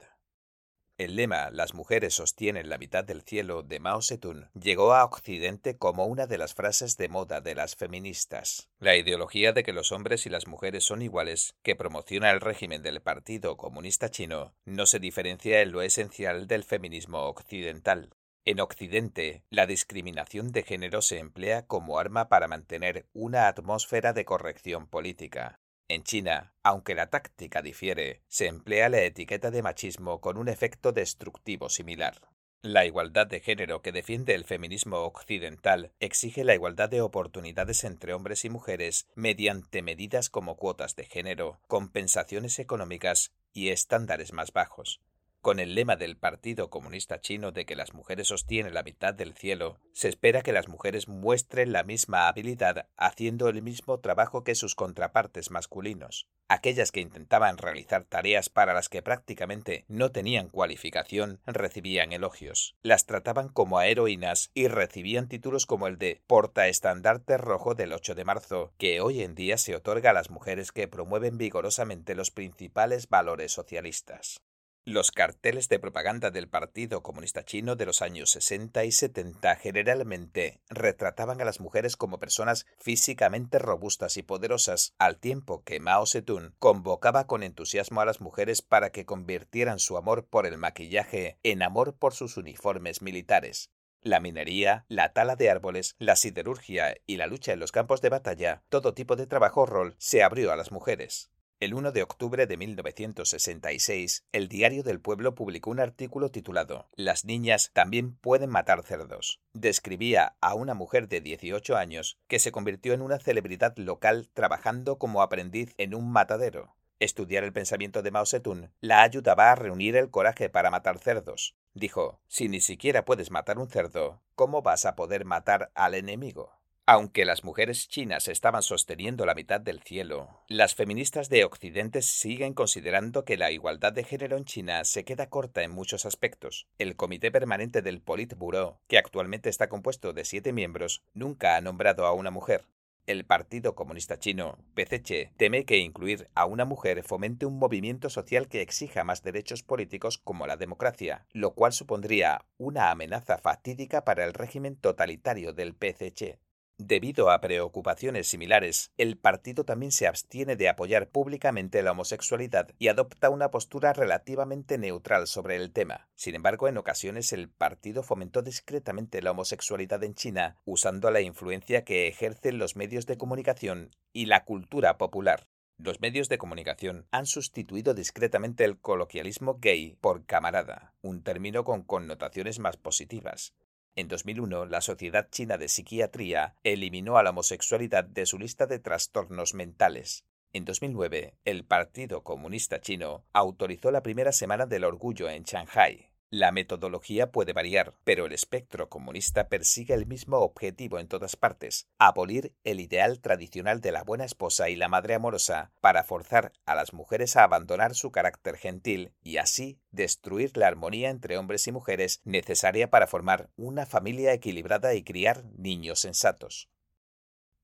El lema Las mujeres sostienen la mitad del cielo de Mao Zedong llegó a Occidente como una de las frases de moda de las feministas. La ideología de que los hombres y las mujeres son iguales, que promociona el régimen del Partido Comunista Chino, no se diferencia en lo esencial del feminismo occidental. En Occidente, la discriminación de género se emplea como arma para mantener una atmósfera de corrección política. En China, aunque la táctica difiere, se emplea la etiqueta de machismo con un efecto destructivo similar. La igualdad de género que defiende el feminismo occidental exige la igualdad de oportunidades entre hombres y mujeres mediante medidas como cuotas de género, compensaciones económicas y estándares más bajos. Con el lema del Partido Comunista Chino de que las mujeres sostienen la mitad del cielo, se espera que las mujeres muestren la misma habilidad haciendo el mismo trabajo que sus contrapartes masculinos. Aquellas que intentaban realizar tareas para las que prácticamente no tenían cualificación recibían elogios. Las trataban como a heroínas y recibían títulos como el de portaestandarte rojo del 8 de marzo, que hoy en día se otorga a las mujeres que promueven vigorosamente los principales valores socialistas. Los carteles de propaganda del Partido Comunista Chino de los años 60 y 70 generalmente retrataban a las mujeres como personas físicamente robustas y poderosas, al tiempo que Mao Zedong convocaba con entusiasmo a las mujeres para que convirtieran su amor por el maquillaje en amor por sus uniformes militares. La minería, la tala de árboles, la siderurgia y la lucha en los campos de batalla, todo tipo de trabajo rol se abrió a las mujeres. El 1 de octubre de 1966, el Diario del Pueblo publicó un artículo titulado Las niñas también pueden matar cerdos. Describía a una mujer de 18 años que se convirtió en una celebridad local trabajando como aprendiz en un matadero. Estudiar el pensamiento de Mao Zedong la ayudaba a reunir el coraje para matar cerdos. Dijo, si ni siquiera puedes matar un cerdo, ¿cómo vas a poder matar al enemigo? Aunque las mujeres chinas estaban sosteniendo la mitad del cielo, las feministas de Occidente siguen considerando que la igualdad de género en China se queda corta en muchos aspectos. El Comité Permanente del Politburo, que actualmente está compuesto de siete miembros, nunca ha nombrado a una mujer. El Partido Comunista Chino, PCC, teme que incluir a una mujer fomente un movimiento social que exija más derechos políticos como la democracia, lo cual supondría una amenaza fatídica para el régimen totalitario del PCC. Debido a preocupaciones similares, el partido también se abstiene de apoyar públicamente la homosexualidad y adopta una postura relativamente neutral sobre el tema. Sin embargo, en ocasiones el partido fomentó discretamente la homosexualidad en China, usando la influencia que ejercen los medios de comunicación y la cultura popular. Los medios de comunicación han sustituido discretamente el coloquialismo gay por camarada, un término con connotaciones más positivas. En 2001, la Sociedad China de Psiquiatría eliminó a la homosexualidad de su lista de trastornos mentales. En 2009, el Partido Comunista Chino autorizó la primera Semana del Orgullo en Shanghai. La metodología puede variar, pero el espectro comunista persigue el mismo objetivo en todas partes, abolir el ideal tradicional de la buena esposa y la madre amorosa para forzar a las mujeres a abandonar su carácter gentil y así destruir la armonía entre hombres y mujeres necesaria para formar una familia equilibrada y criar niños sensatos.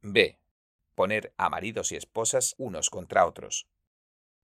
B. Poner a maridos y esposas unos contra otros.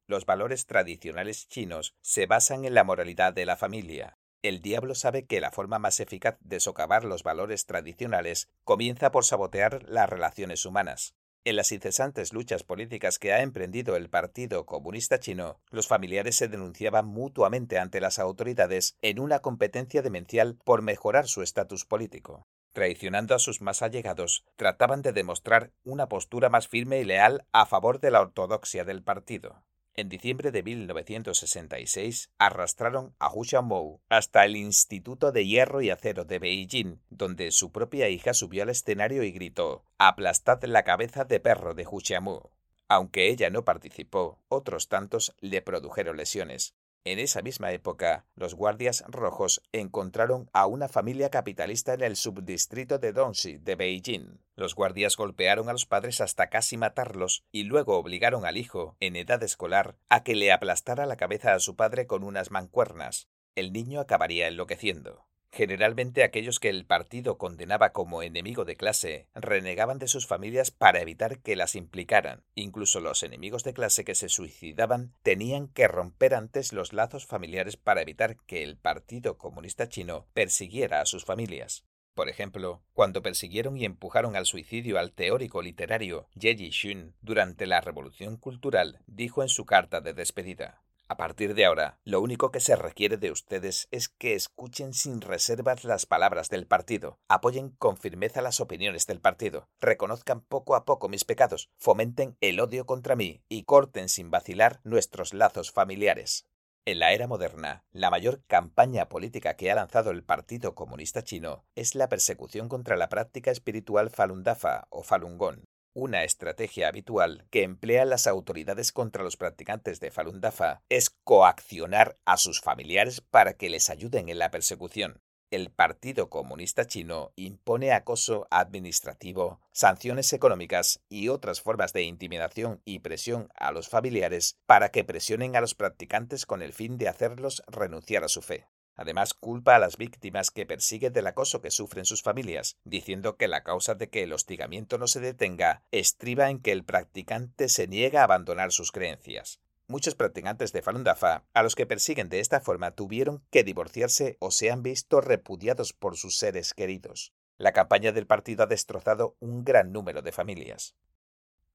Los valores tradicionales chinos se basan en la moralidad de la familia. El diablo sabe que la forma más eficaz de socavar los valores tradicionales comienza por sabotear las relaciones humanas. En las incesantes luchas políticas que ha emprendido el Partido Comunista Chino, los familiares se denunciaban mutuamente ante las autoridades en una competencia demencial por mejorar su estatus político. Traicionando a sus más allegados, trataban de demostrar una postura más firme y leal a favor de la ortodoxia del partido. En diciembre de 1966 arrastraron a Hu Xiaomou hasta el Instituto de Hierro y Acero de Beijing, donde su propia hija subió al escenario y gritó «Aplastad la cabeza de perro de Hu Xiaomou». Aunque ella no participó, otros tantos le produjeron lesiones. En esa misma época, los guardias rojos encontraron a una familia capitalista en el subdistrito de Dongxi de Beijing. Los guardias golpearon a los padres hasta casi matarlos y luego obligaron al hijo, en edad escolar, a que le aplastara la cabeza a su padre con unas mancuernas. El niño acabaría enloqueciendo. Generalmente aquellos que el partido condenaba como enemigo de clase renegaban de sus familias para evitar que las implicaran. Incluso los enemigos de clase que se suicidaban tenían que romper antes los lazos familiares para evitar que el Partido Comunista Chino persiguiera a sus familias. Por ejemplo, cuando persiguieron y empujaron al suicidio al teórico literario Ye Jixun durante la Revolución Cultural, dijo en su carta de despedida a partir de ahora, lo único que se requiere de ustedes es que escuchen sin reservas las palabras del partido, apoyen con firmeza las opiniones del partido, reconozcan poco a poco mis pecados, fomenten el odio contra mí y corten sin vacilar nuestros lazos familiares. En la era moderna, la mayor campaña política que ha lanzado el Partido Comunista Chino es la persecución contra la práctica espiritual Falun Dafa o Falun Gong, Una estrategia habitual que emplean las autoridades contra los practicantes de Falun Dafa es coaccionar a sus familiares para que les ayuden en la persecución. El Partido Comunista Chino impone acoso administrativo, sanciones económicas y otras formas de intimidación y presión a los familiares para que presionen a los practicantes con el fin de hacerlos renunciar a su fe. Además, culpa a las víctimas que persigue del acoso que sufren sus familias, diciendo que la causa de que el hostigamiento no se detenga estriba en que el practicante se niega a abandonar sus creencias. Muchos practicantes de Falun Dafa, a los que persiguen de esta forma, tuvieron que divorciarse o se han visto repudiados por sus seres queridos. La campaña del partido ha destrozado un gran número de familias.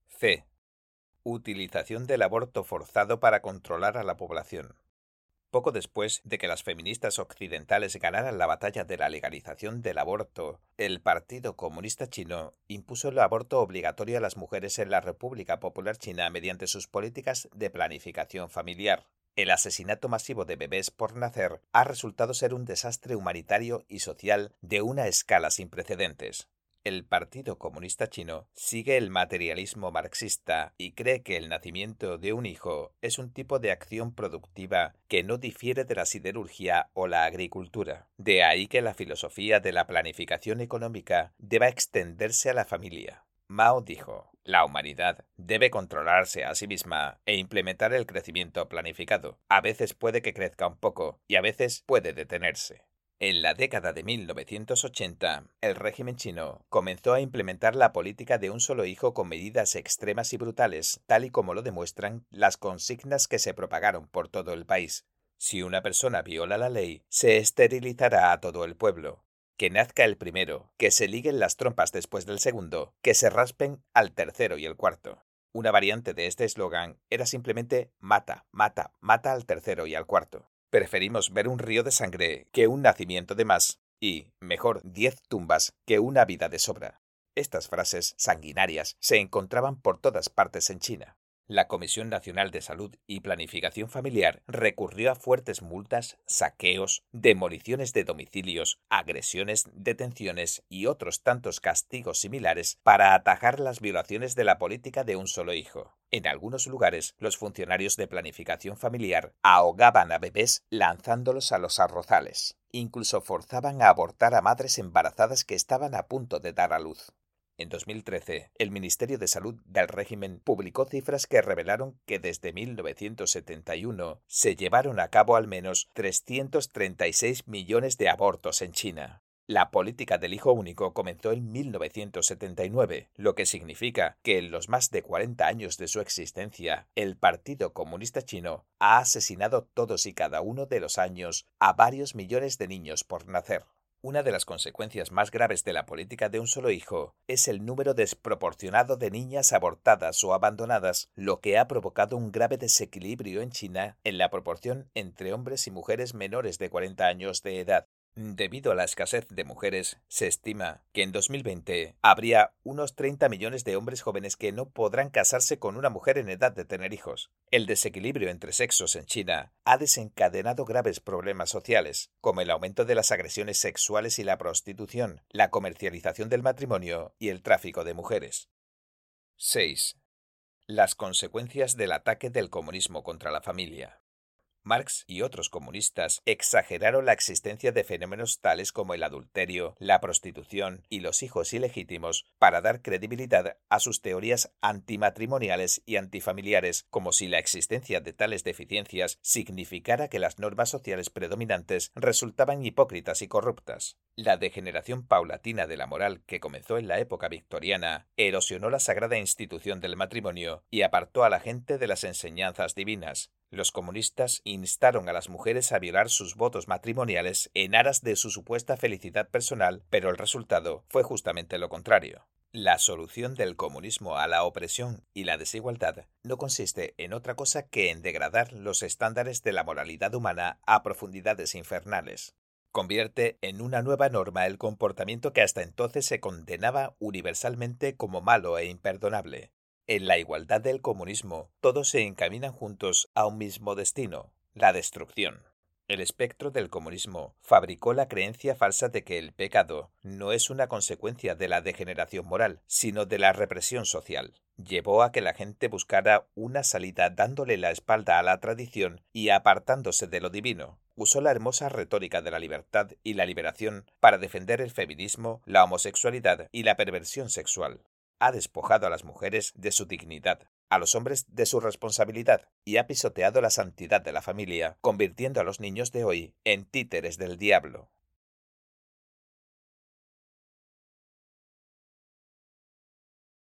C. Utilización del aborto forzado para controlar a la población. Poco después de que las feministas occidentales ganaran la batalla de la legalización del aborto, el Partido Comunista Chino impuso el aborto obligatorio a las mujeres en la República Popular China mediante sus políticas de planificación familiar. El asesinato masivo de bebés por nacer ha resultado ser un desastre humanitario y social de una escala sin precedentes. El Partido Comunista Chino sigue el materialismo marxista y cree que el nacimiento de un hijo es un tipo de acción productiva que no difiere de la siderurgia o la agricultura. De ahí que la filosofía de la planificación económica deba extenderse a la familia. Mao dijo, la humanidad debe controlarse a sí misma e implementar el crecimiento planificado. A veces puede que crezca un poco y a veces puede detenerse. En la década de 1980, el régimen chino comenzó a implementar la política de un solo hijo con medidas extremas y brutales, tal y como lo demuestran las consignas que se propagaron por todo el país. Si una persona viola la ley, se esterilizará a todo el pueblo. Que nazca el primero, que se liguen las trompas después del segundo, que se raspen al tercero y el cuarto. Una variante de este eslogan era simplemente mata, mata, mata al tercero y al cuarto. Preferimos ver un río de sangre que un nacimiento de más y, mejor, diez tumbas que una vida de sobra. Estas frases sanguinarias se encontraban por todas partes en China. La Comisión Nacional de Salud y Planificación Familiar recurrió a fuertes multas, saqueos, demoliciones de domicilios, agresiones, detenciones y otros tantos castigos similares para atajar las violaciones de la política de un solo hijo. En algunos lugares, los funcionarios de planificación familiar ahogaban a bebés lanzándolos a los arrozales. Incluso forzaban a abortar a madres embarazadas que estaban a punto de dar a luz. En 2013, el Ministerio de Salud del régimen publicó cifras que revelaron que desde 1971 se llevaron a cabo al menos 336 millones de abortos en China. La política del hijo único comenzó en 1979, lo que significa que en los más de 40 años de su existencia, el Partido Comunista Chino ha asesinado todos y cada uno de los años a varios millones de niños por nacer. Una de las consecuencias más graves de la política de un solo hijo es el número desproporcionado de niñas abortadas o abandonadas, lo que ha provocado un grave desequilibrio en China en la proporción entre hombres y mujeres menores de 40 años de edad. Debido a la escasez de mujeres, se estima que en 2020 habría unos 30 millones de hombres jóvenes que no podrán casarse con una mujer en edad de tener hijos. El desequilibrio entre sexos en China ha desencadenado graves problemas sociales, como el aumento de las agresiones sexuales y la prostitución, la comercialización del matrimonio y el tráfico de mujeres. 6. Las consecuencias del ataque del comunismo contra la familia. Marx y otros comunistas exageraron la existencia de fenómenos tales como el adulterio, la prostitución y los hijos ilegítimos para dar credibilidad a sus teorías antimatrimoniales y antifamiliares, como si la existencia de tales deficiencias significara que las normas sociales predominantes resultaban hipócritas y corruptas. La degeneración paulatina de la moral que comenzó en la época victoriana erosionó la sagrada institución del matrimonio y apartó a la gente de las enseñanzas divinas, los comunistas instaron a las mujeres a violar sus votos matrimoniales en aras de su supuesta felicidad personal, pero el resultado fue justamente lo contrario. La solución del comunismo a la opresión y la desigualdad no consiste en otra cosa que en degradar los estándares de la moralidad humana a profundidades infernales. Convierte en una nueva norma el comportamiento que hasta entonces se condenaba universalmente como malo e imperdonable. En la igualdad del comunismo, todos se encaminan juntos a un mismo destino, la destrucción. El espectro del comunismo fabricó la creencia falsa de que el pecado no es una consecuencia de la degeneración moral, sino de la represión social. Llevó a que la gente buscara una salida dándole la espalda a la tradición y apartándose de lo divino. Usó la hermosa retórica de la libertad y la liberación para defender el feminismo, la homosexualidad y la perversión sexual ha despojado a las mujeres de su dignidad, a los hombres de su responsabilidad y ha pisoteado la santidad de la familia, convirtiendo a los niños de hoy en títeres del diablo.